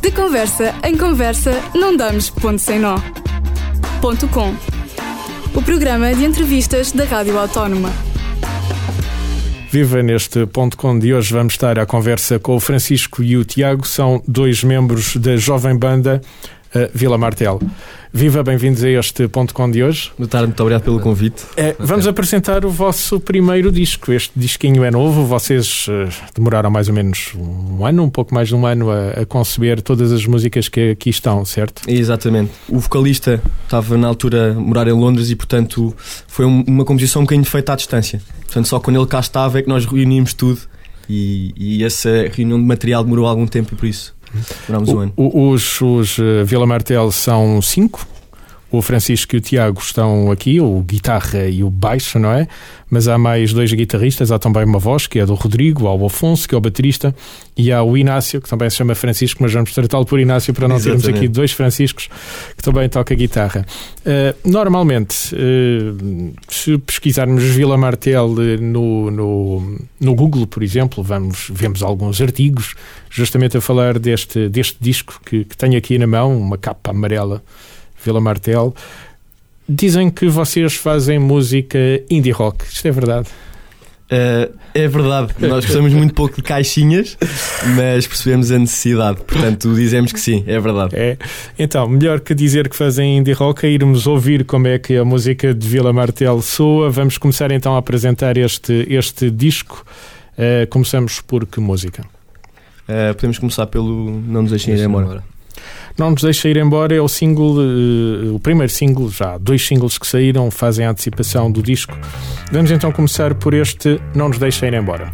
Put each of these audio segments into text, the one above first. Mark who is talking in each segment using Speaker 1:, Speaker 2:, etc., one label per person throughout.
Speaker 1: De conversa em conversa, não damos ponto sem nó. Ponto com. O programa de entrevistas da Rádio Autónoma.
Speaker 2: Viva neste ponto com de hoje vamos estar à conversa com o Francisco e o Tiago, são dois membros da jovem banda Vila Martel. Viva, bem-vindos a este ponto com de hoje.
Speaker 3: Boa tarde, muito obrigado pelo convite.
Speaker 2: É, vamos apresentar o vosso primeiro disco. Este disquinho é novo, vocês uh, demoraram mais ou menos um ano, um pouco mais de um ano a, a, conceber todas as músicas que aqui estão, certo?
Speaker 3: Exatamente. O vocalista estava na altura a morar em Londres e, portanto, foi um, uma composição um bocadinho feita à distância. Portanto, só quando ele cá estava é que nós reunimos tudo e, e essa reunião de material demorou algum tempo e por isso Um ano.
Speaker 2: Os, os uh, Vila Martel são cinco. O Francisco e o Tiago estão aqui, o guitarra e o baixo, não é? Mas há mais dois guitarristas, há também uma voz, que é do Rodrigo, há o Afonso, que é o baterista, e há o Inácio, que também se chama Francisco, mas vamos tratá-lo por Inácio para não Exatamente. termos aqui dois Franciscos que também toca guitarra. Uh, normalmente, uh, se pesquisarmos Vila Martel no, no, no Google, por exemplo, vamos, vemos alguns artigos justamente a falar deste, deste disco que, que tenho aqui na mão, uma capa amarela, Vila Martel. Dizem que vocês fazem música indie rock. Isto é verdade?
Speaker 3: Uh, é verdade, nós gostamos muito pouco de caixinhas, mas percebemos a necessidade, portanto dizemos que sim, é verdade.
Speaker 2: É. Então, melhor que dizer que fazem indie rock é irmos ouvir como é que a música de Vila Martel soa. Vamos começar então a apresentar este, este disco. Uh, começamos por que música?
Speaker 3: Uh, podemos começar pelo Não Nos Deixem Ir Embora.
Speaker 2: Não Nos Deixem Ir Embora é o single, uh, o primeiro single, já dois singles que saíram, fazem a antecipação do disco. Vamos então começar por este Não Nos Deixem Ir Embora.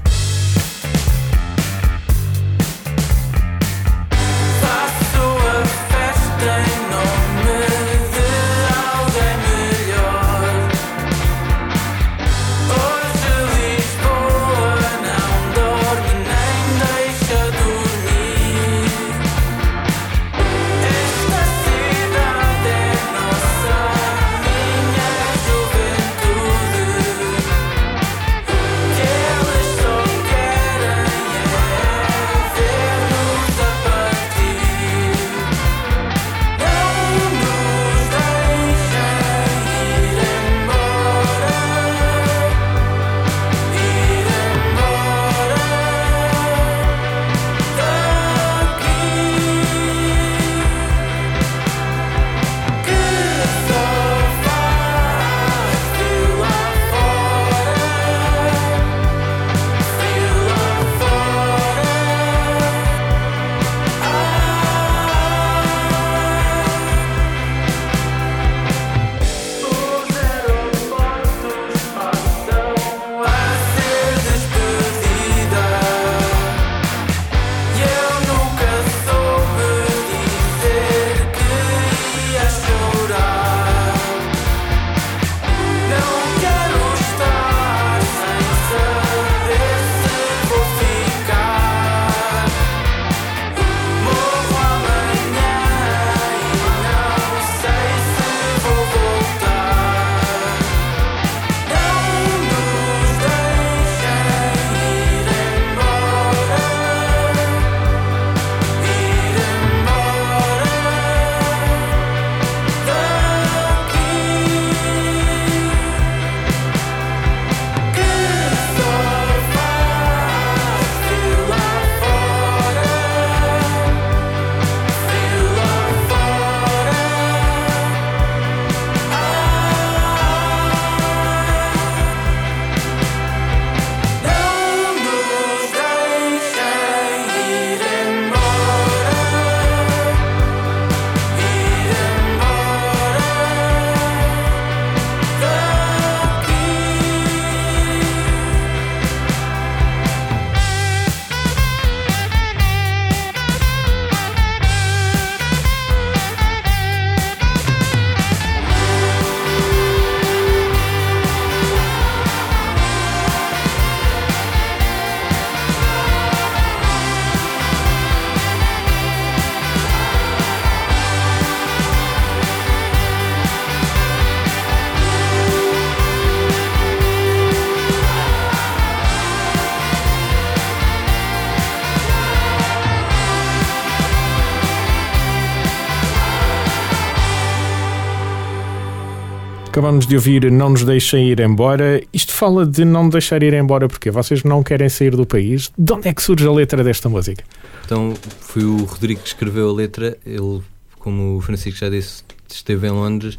Speaker 2: Acabamos de ouvir Não Nos Deixem Ir Embora. Isto fala de não deixar ir embora porque vocês não querem sair do país. De onde é que surge a letra desta música?
Speaker 4: Então, foi o Rodrigo que escreveu a letra. Ele, como o Francisco já disse, esteve em Londres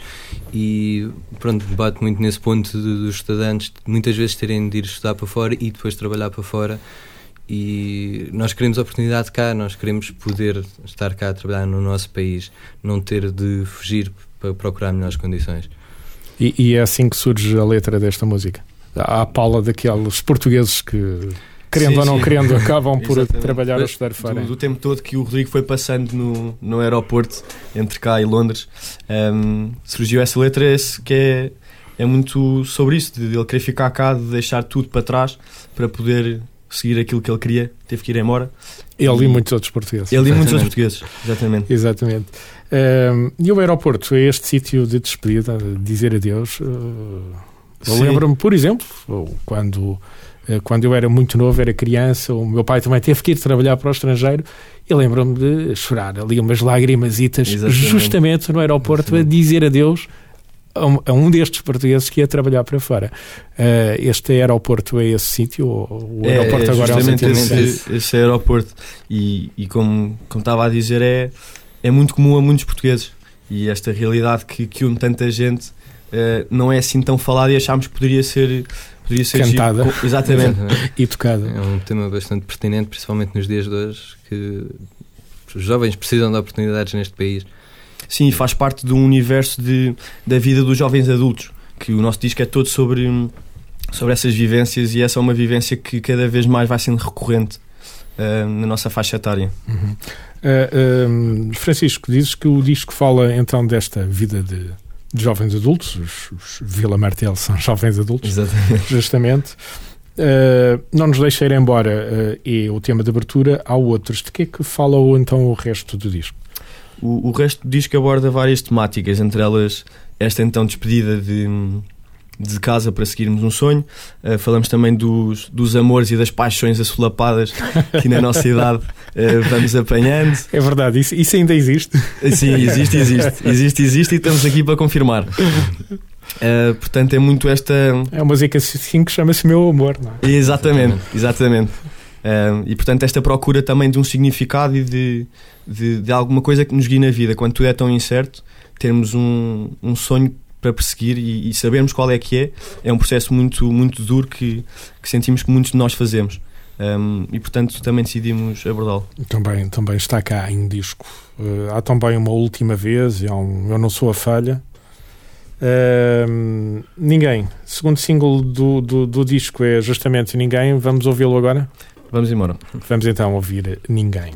Speaker 4: e pronto, bate muito nesse ponto dos estudantes muitas vezes terem de ir estudar para fora e depois trabalhar para fora e nós queremos oportunidade cá, nós queremos poder estar cá a trabalhar no nosso país, não ter de fugir para procurar melhores condições.
Speaker 2: E, e é assim que surge a letra desta música. À pala daqueles portugueses que, querendo sim, ou não sim. querendo, acabam por trabalhar ou estudar fora.
Speaker 3: Do, do, tempo todo que o Rodrigo foi passando no, no aeroporto entre cá e Londres, um, surgiu essa letra esse, que é, é muito sobre isso, de ele querer ficar cá, de deixar tudo para trás para poder seguir aquilo que ele queria, teve que ir embora.
Speaker 2: Ele e, e muitos outros portugueses.
Speaker 3: Ele e muitos outros portugueses, exatamente.
Speaker 2: exatamente. Um, e o aeroporto é este sítio de despedida, de dizer adeus. Uh, eu lembro-me, por exemplo, quando, eh, quando eu era muito novo, era criança, o meu pai também teve que ir trabalhar para o estrangeiro e lembro-me de chorar ali umas lágrimas justamente no aeroporto Exatamente. a dizer adeus a um destes portugueses que ia trabalhar para fora. Uh, este aeroporto é esse sítio? O
Speaker 3: é, aeroporto é, agora é um sítio esse, esse aeroporto. E, e como, como estava a dizer, é, é muito comum a muitos portugueses. E esta realidade que, que une tanta gente uh, não é assim tão falada e achámos que poderia ser. Poderia ser
Speaker 2: Cantada.
Speaker 3: Giro, exatamente.
Speaker 2: e tocada.
Speaker 4: É um tema bastante pertinente, principalmente nos dias de hoje, que os jovens precisam de oportunidades neste país
Speaker 3: Sim, faz parte de um universo de, da vida dos jovens adultos, que o nosso disco é todo sobre, sobre essas vivências e essa é uma vivência que cada vez mais vai sendo recorrente uh, na nossa faixa etária.
Speaker 2: Uhum. Uh, uh, Francisco, dizes que o disco fala então desta vida de, de jovens adultos, os, os Vila Martel são jovens adultos,
Speaker 3: Exatamente.
Speaker 2: justamente. Uh, não nos deixa ir embora uh, é o tema de abertura. Há outros. De que é que fala então o resto do disco?
Speaker 3: O, o resto diz que aborda várias temáticas, entre elas esta então despedida de, de casa para seguirmos um sonho. Uh, falamos também dos, dos amores e das paixões assolapadas que na nossa idade uh, vamos apanhando.
Speaker 2: É verdade, isso, isso ainda existe?
Speaker 3: Sim, existe, existe. Existe, existe e estamos aqui para confirmar. Uh, portanto, é muito esta.
Speaker 2: É uma música assim que chama-se Meu Amor, não é?
Speaker 3: Exatamente, exatamente. E portanto, esta procura também de um significado e de, de, de, alguma coisa que nos guie na vida. Quando tudo é tão incerto, termos um, um sonho para perseguir e, e, sabermos qual é que é, é um processo muito, muito duro que, que sentimos que muitos de nós fazemos. Um, e portanto também decidimos abordá-lo.
Speaker 2: Também, também está cá em disco. Uh, há também uma última vez, é um, Eu Não Sou a Falha. Uh, ninguém. Segundo single do, do, do disco é justamente Ninguém. Vamos ouvi-lo agora?
Speaker 3: Vamos embora.
Speaker 2: Vamos então ouvir Ninguém.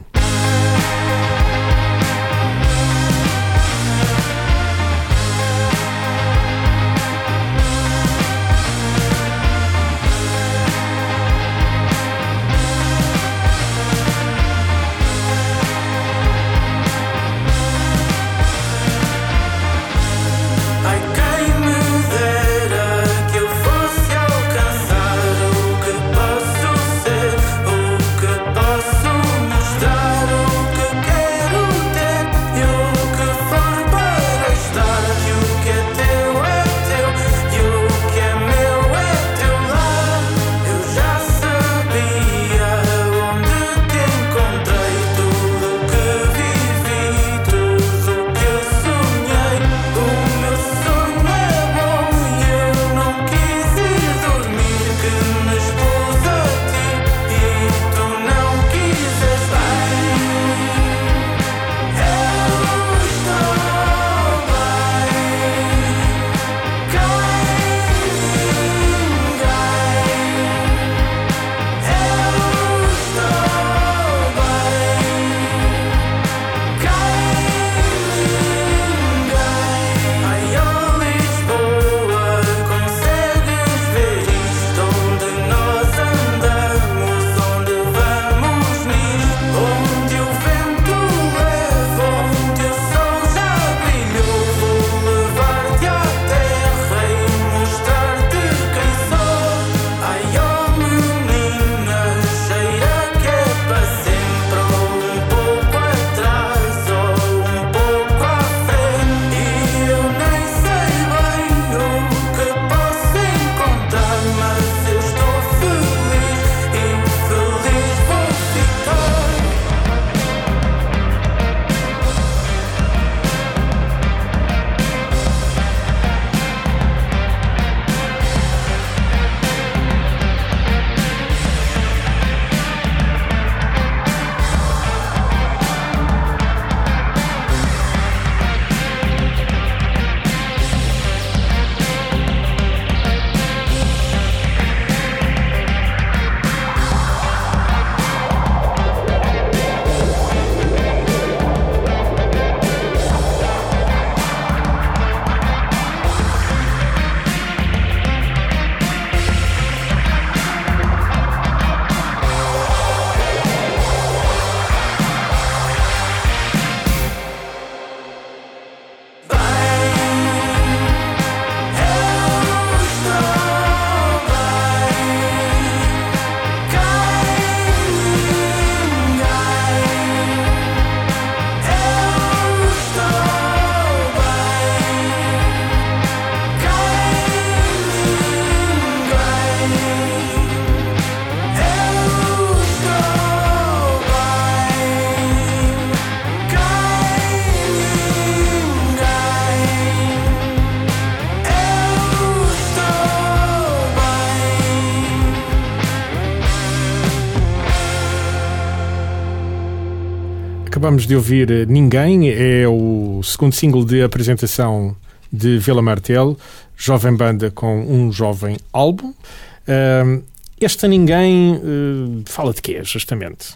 Speaker 2: Acabamos de ouvir eh, Ninguém, é o segundo single de apresentação de Vila Martel, jovem banda com um jovem álbum. Uh, esta Ninguém uh, fala de quê, justamente?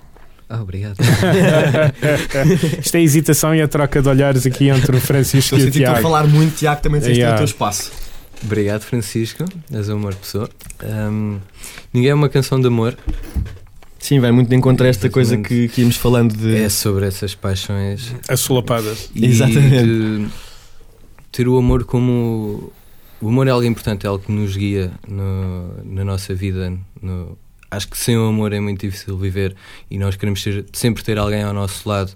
Speaker 4: Ah, obrigado.
Speaker 2: Isto é a hesitação e a troca de olhares aqui entre o Francisco
Speaker 3: Estou
Speaker 2: e o
Speaker 3: a Tiago.
Speaker 2: Tiago.
Speaker 3: falar muito, Tiago, também tens
Speaker 2: yeah.
Speaker 3: o teu espaço.
Speaker 4: Obrigado, Francisco. És uma pessoa. Um, ninguém é uma canção de amor.
Speaker 3: Sim, vai muito de encontro a esta coisa que, que íamos falando de.
Speaker 4: É sobre essas paixões
Speaker 2: Assolapadas.
Speaker 4: e
Speaker 3: Exatamente.
Speaker 4: de ter o amor como. O amor é algo importante, é algo que nos guia no- na nossa vida. no- acho que sem o amor é muito difícil viver e nós queremos ser- sempre ter alguém ao nosso lado,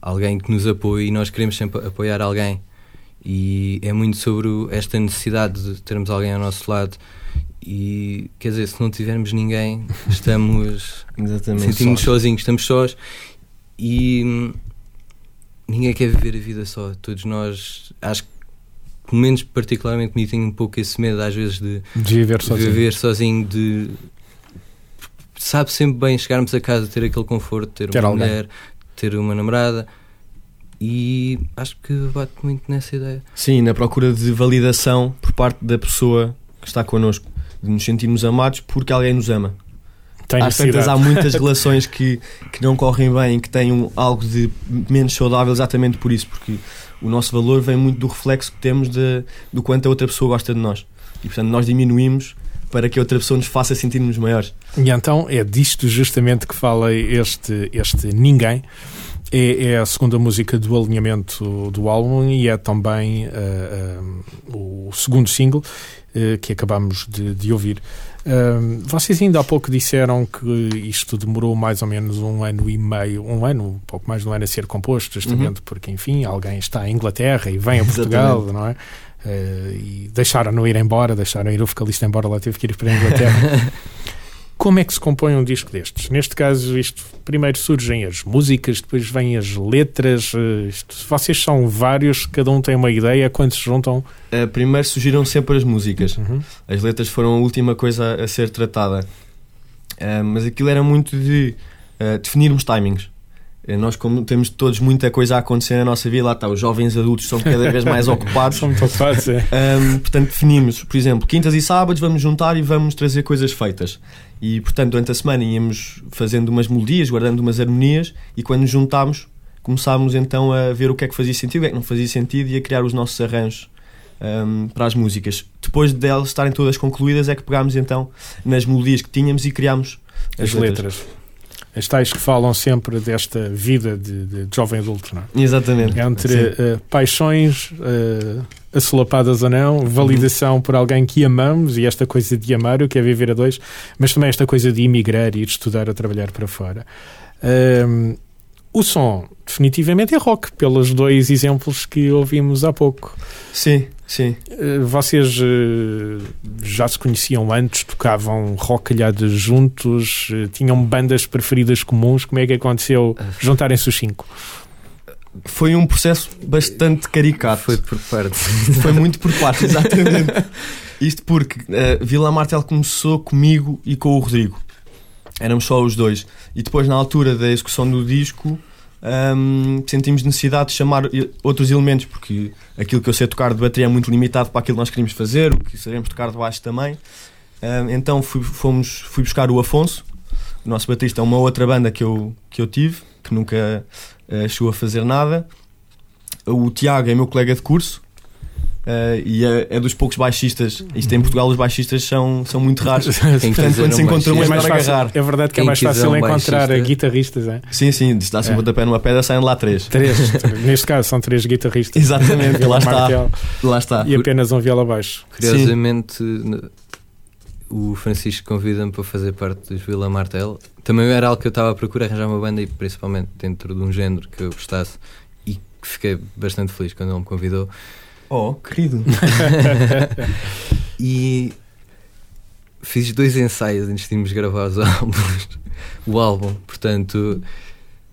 Speaker 4: alguém que nos apoie e nós queremos sempre apoiar alguém. E é muito sobre esta necessidade de termos alguém ao nosso lado. E quer dizer, se não tivermos ninguém, estamos sentimos-nos sozinhos, estamos sós e hum, ninguém quer viver a vida só. Todos nós, acho que, pelo menos particularmente, me tenho um pouco esse medo às vezes de
Speaker 2: De viver sozinho.
Speaker 4: viver sozinho. De sabe sempre bem chegarmos a casa, ter aquele conforto, ter,
Speaker 2: Ter
Speaker 4: uma
Speaker 2: alguém.
Speaker 4: mulher, ter uma namorada. E acho que bate muito nessa ideia.
Speaker 3: Sim, na procura de validação por parte da pessoa que está connosco. De nos sentirmos amados porque alguém nos ama.
Speaker 2: Tem
Speaker 3: Às tantas há muitas relações que, que não correm bem, que têm um- algo de menos saudável exatamente por isso, porque o nosso valor vem muito do reflexo que temos de, do quanto a outra pessoa gosta de nós. E portanto nós diminuímos para que a outra pessoa nos faça sentir-nos maiores.
Speaker 2: E então é disto justamente que fala este, este Ninguém. É, é a segunda música do alinhamento do álbum e é também ah, o segundo single que acabamos de, de ouvir. Vocês ainda há pouco disseram que isto demorou mais ou menos um ano e meio, um ano, um pouco mais de um ano a ser composto, justamente porque, enfim, alguém está em Inglaterra e vem a Portugal,
Speaker 3: Exatamente.
Speaker 2: não é? Eh, e deixaram-no ir embora, deixaram ir o vocalista embora, lá teve que ir para a Inglaterra. Como é que se compõe um disco destes? Neste caso, isto primeiro surgem as músicas, depois vêm as letras. eh, isto- vocês são vários, cada um tem uma ideia. Quando se juntam,
Speaker 3: Uh, primeiro surgiram sempre as músicas.
Speaker 2: Uhum.
Speaker 3: As letras foram a última coisa a ser tratada. Uh, mas aquilo era muito de uh, definirmos timings. Uh, nós, como temos todos muita coisa a acontecer na nossa vida, lá está, os jovens adultos são cada vez mais ocupados.
Speaker 2: são muito ocupados. É.
Speaker 3: Um, portanto, definimos, por exemplo, quintas e sábados vamos juntar e vamos trazer coisas feitas. E, portanto, durante a semana íamos fazendo umas melodias, guardando umas harmonias, e quando nos juntámos, começámos então a ver o que é que fazia sentido, o que é que não fazia sentido e a criar os nossos arranjos um, para as músicas. Depois delas estarem todas concluídas, é que pegámos então nas melodias que tínhamos e criámos
Speaker 2: As letras. As tais que falam sempre desta vida de, de jovem adulto, não é?
Speaker 3: Exatamente.
Speaker 2: Entre eh, paixões eh, assolapadas ou não, validação por alguém que amamos e esta coisa de amar, o que é viver a dois, mas também esta coisa de emigrar e ir estudar ou trabalhar para fora. Ahm, o som, definitivamente, é rock, pelos dois exemplos que ouvimos há pouco.
Speaker 3: Sim, sim.
Speaker 2: Eh, Vocês eh, já se conheciam antes, tocavam rockalhadas juntos, eh, tinham bandas preferidas comuns. Como é que aconteceu juntarem-se os cinco?
Speaker 3: Foi um processo bastante caricato.
Speaker 4: Foi por parte.
Speaker 3: Foi muito por parte, exatamente. Isto porque uh, Vila Martel começou comigo e com o Rodrigo. Éramos só os dois. E depois, na altura da execução do disco, um, sentimos necessidade de chamar outros elementos, porque aquilo que eu sei tocar de bateria é muito limitado para aquilo que nós queríamos fazer, o que sabemos tocar de baixo também. Um, então fui, fomos, fui buscar o Afonso, o nosso baterista, uma outra banda que eu, que eu tive, que nunca uh, chegou a fazer nada. O Tiago é meu colega de curso, Uh, e é, é dos poucos baixistas. Isto em Portugal, os baixistas são, são muito raros.
Speaker 4: Quem
Speaker 3: Portanto, quando se encontra um,
Speaker 2: É,
Speaker 3: é
Speaker 2: mais fácil,
Speaker 3: agarrar.
Speaker 2: é verdade que é mais fácil
Speaker 4: um
Speaker 2: encontrar
Speaker 4: baixista.
Speaker 2: guitarristas. É?
Speaker 3: Sim, sim, se dá-se um
Speaker 2: É.
Speaker 3: pontapé numa pedra, saem lá três.
Speaker 2: Três, neste caso são três guitarristas.
Speaker 3: Exatamente, lá está.
Speaker 2: Martel
Speaker 3: Lá está.
Speaker 2: E apenas um viola baixo.
Speaker 4: Curiosamente, n- o Francisco convida-me para fazer parte dos Vila Martel. Também era algo que eu estava a procurar arranjar uma banda e principalmente dentro de um género que eu gostasse e que fiquei bastante feliz quando ele me convidou.
Speaker 3: Oh, querido.
Speaker 4: E fiz dois ensaios antes de irmos gravar os álbuns. O álbum, portanto,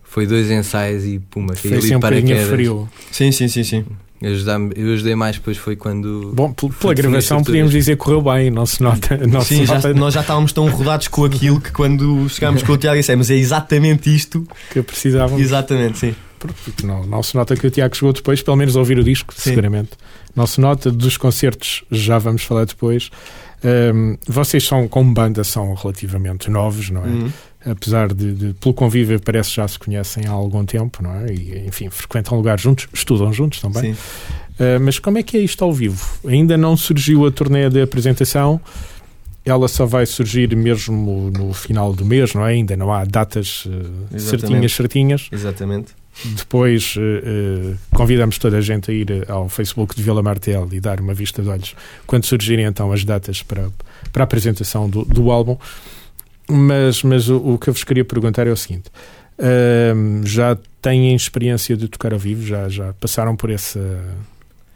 Speaker 4: foi dois ensaios e puma, caí
Speaker 2: Foi assim
Speaker 4: ali
Speaker 2: um
Speaker 4: para
Speaker 2: frio.
Speaker 3: Sim, sim, sim, sim.
Speaker 4: Ajudar eu ajudei mais depois foi quando.
Speaker 2: Bom, pela gravação podíamos dizer que correu bem, não se nota. Não se
Speaker 3: Sim, já-
Speaker 2: nota
Speaker 3: nós já estávamos tão rodados com aquilo que quando chegámos com o Tiago dissemos é exatamente isto.
Speaker 2: que precisávamos.
Speaker 3: Exatamente, sim.
Speaker 2: Porque Não, não se nota que o Tiago chegou depois, pelo menos a ouvir o disco,
Speaker 3: Sim.
Speaker 2: seguramente. Não se nota dos concertos, já vamos falar depois. Ahm, vocês são, como banda, são relativamente novos, não é?
Speaker 3: Uhum.
Speaker 2: Apesar de, de, pelo convívio, parece que já se conhecem há algum tempo, não é? E, enfim, frequentam lugares juntos, estudam juntos também.
Speaker 3: Sim.
Speaker 2: Ah, mas como é que é isto ao vivo? Ainda não surgiu a turnê de apresentação, ela só vai surgir mesmo no final do mês, não é? Ainda não há datas
Speaker 3: Exatamente.
Speaker 2: certinhas, certinhas.
Speaker 3: Exatamente.
Speaker 2: Depois eh, eh, convidamos toda a gente a ir eh, ao Facebook de Vila Martel e dar uma vista de olhos quando surgirem então as datas para, para a apresentação do, do álbum. Mas, mas o, o que eu vos queria perguntar é o seguinte: ahm, já têm experiência de tocar ao vivo? Já, já passaram por essa,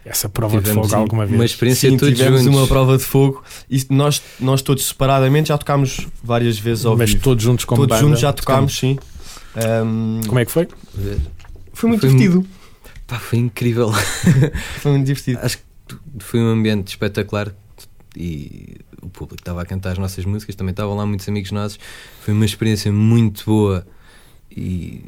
Speaker 2: essa prova de
Speaker 4: Tivemos
Speaker 2: fogo alguma vez?
Speaker 4: Uma experiência
Speaker 3: Sim,
Speaker 4: todos
Speaker 3: tivemos
Speaker 4: juntos.
Speaker 3: uma prova de fogo e nós, nós todos separadamente já tocámos várias vezes ao
Speaker 2: mas
Speaker 3: vivo.
Speaker 2: todos juntos como
Speaker 3: todos
Speaker 2: banda,
Speaker 3: juntos já tocámos, sim. Ahm,
Speaker 2: Como é que foi?
Speaker 3: foi muito
Speaker 4: Foi
Speaker 3: divertido.
Speaker 4: Pá, foi incrível.
Speaker 3: Foi muito divertido.
Speaker 4: Acho que foi um ambiente espetacular e o público estava a cantar as nossas músicas, também estavam lá muitos amigos nossos. Foi uma experiência muito boa e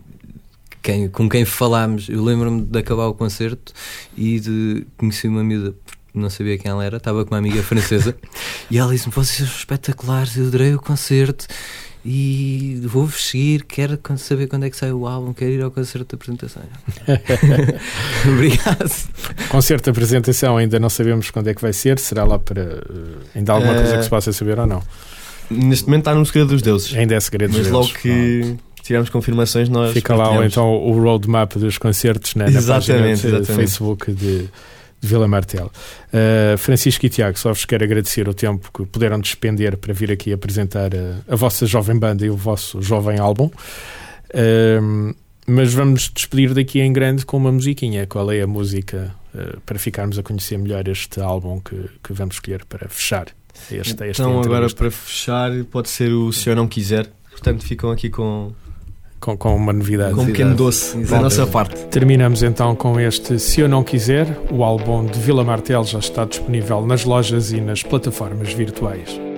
Speaker 4: quem, com quem falámos, eu lembro-me de acabar o concerto e de conhecer uma miúda, não sabia quem ela era, estava com uma amiga francesa e ela disse-me: Vocês são espetaculares, eu adorei o concerto. E vou-vos seguir, quero saber quando é que sai o álbum, quero ir ao concerto de apresentação. Obrigado.
Speaker 2: Concerto de apresentação, ainda não sabemos quando é que vai ser. Será lá para. eh, ainda há alguma coisa
Speaker 3: Eh,
Speaker 2: que se possa saber ou não?
Speaker 3: Neste momento está no segredo dos deuses.
Speaker 2: Ainda é segredo
Speaker 3: Mas
Speaker 2: deles.
Speaker 3: logo que tivermos confirmações, nós.
Speaker 2: Fica lá então o roadmap dos concertos né, na
Speaker 3: Exatamente,
Speaker 2: página de
Speaker 3: exatamente.
Speaker 2: Facebook de, de Vila Martel. Uh, Francisco e Tiago, só vos quero agradecer o tempo que puderam despender para vir aqui apresentar a, a vossa jovem banda e o vosso jovem álbum. Um, mas vamos despedir daqui em grande com uma musiquinha. Qual é a música uh, para ficarmos a conhecer melhor este álbum que, que vamos escolher para fechar esta, esta
Speaker 3: Então, agora para fechar, pode ser o Se Eu Não Quiser. Portanto, ficam aqui com,
Speaker 2: com, com uma novidade.
Speaker 3: com um pequeno doce da nossa parte.
Speaker 2: Terminamos então com este Se Eu Não Quiser. O álbum de Vila Martel já está disponível nas lojas e nas plataformas virtuais.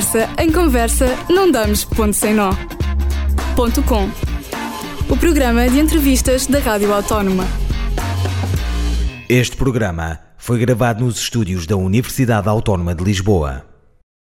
Speaker 1: Conversa em conversa, não damos ponto sem nó. Ponto com. O programa de entrevistas da Rádio Autónoma.
Speaker 5: Este programa foi gravado nos estúdios da Universidade Autónoma de Lisboa.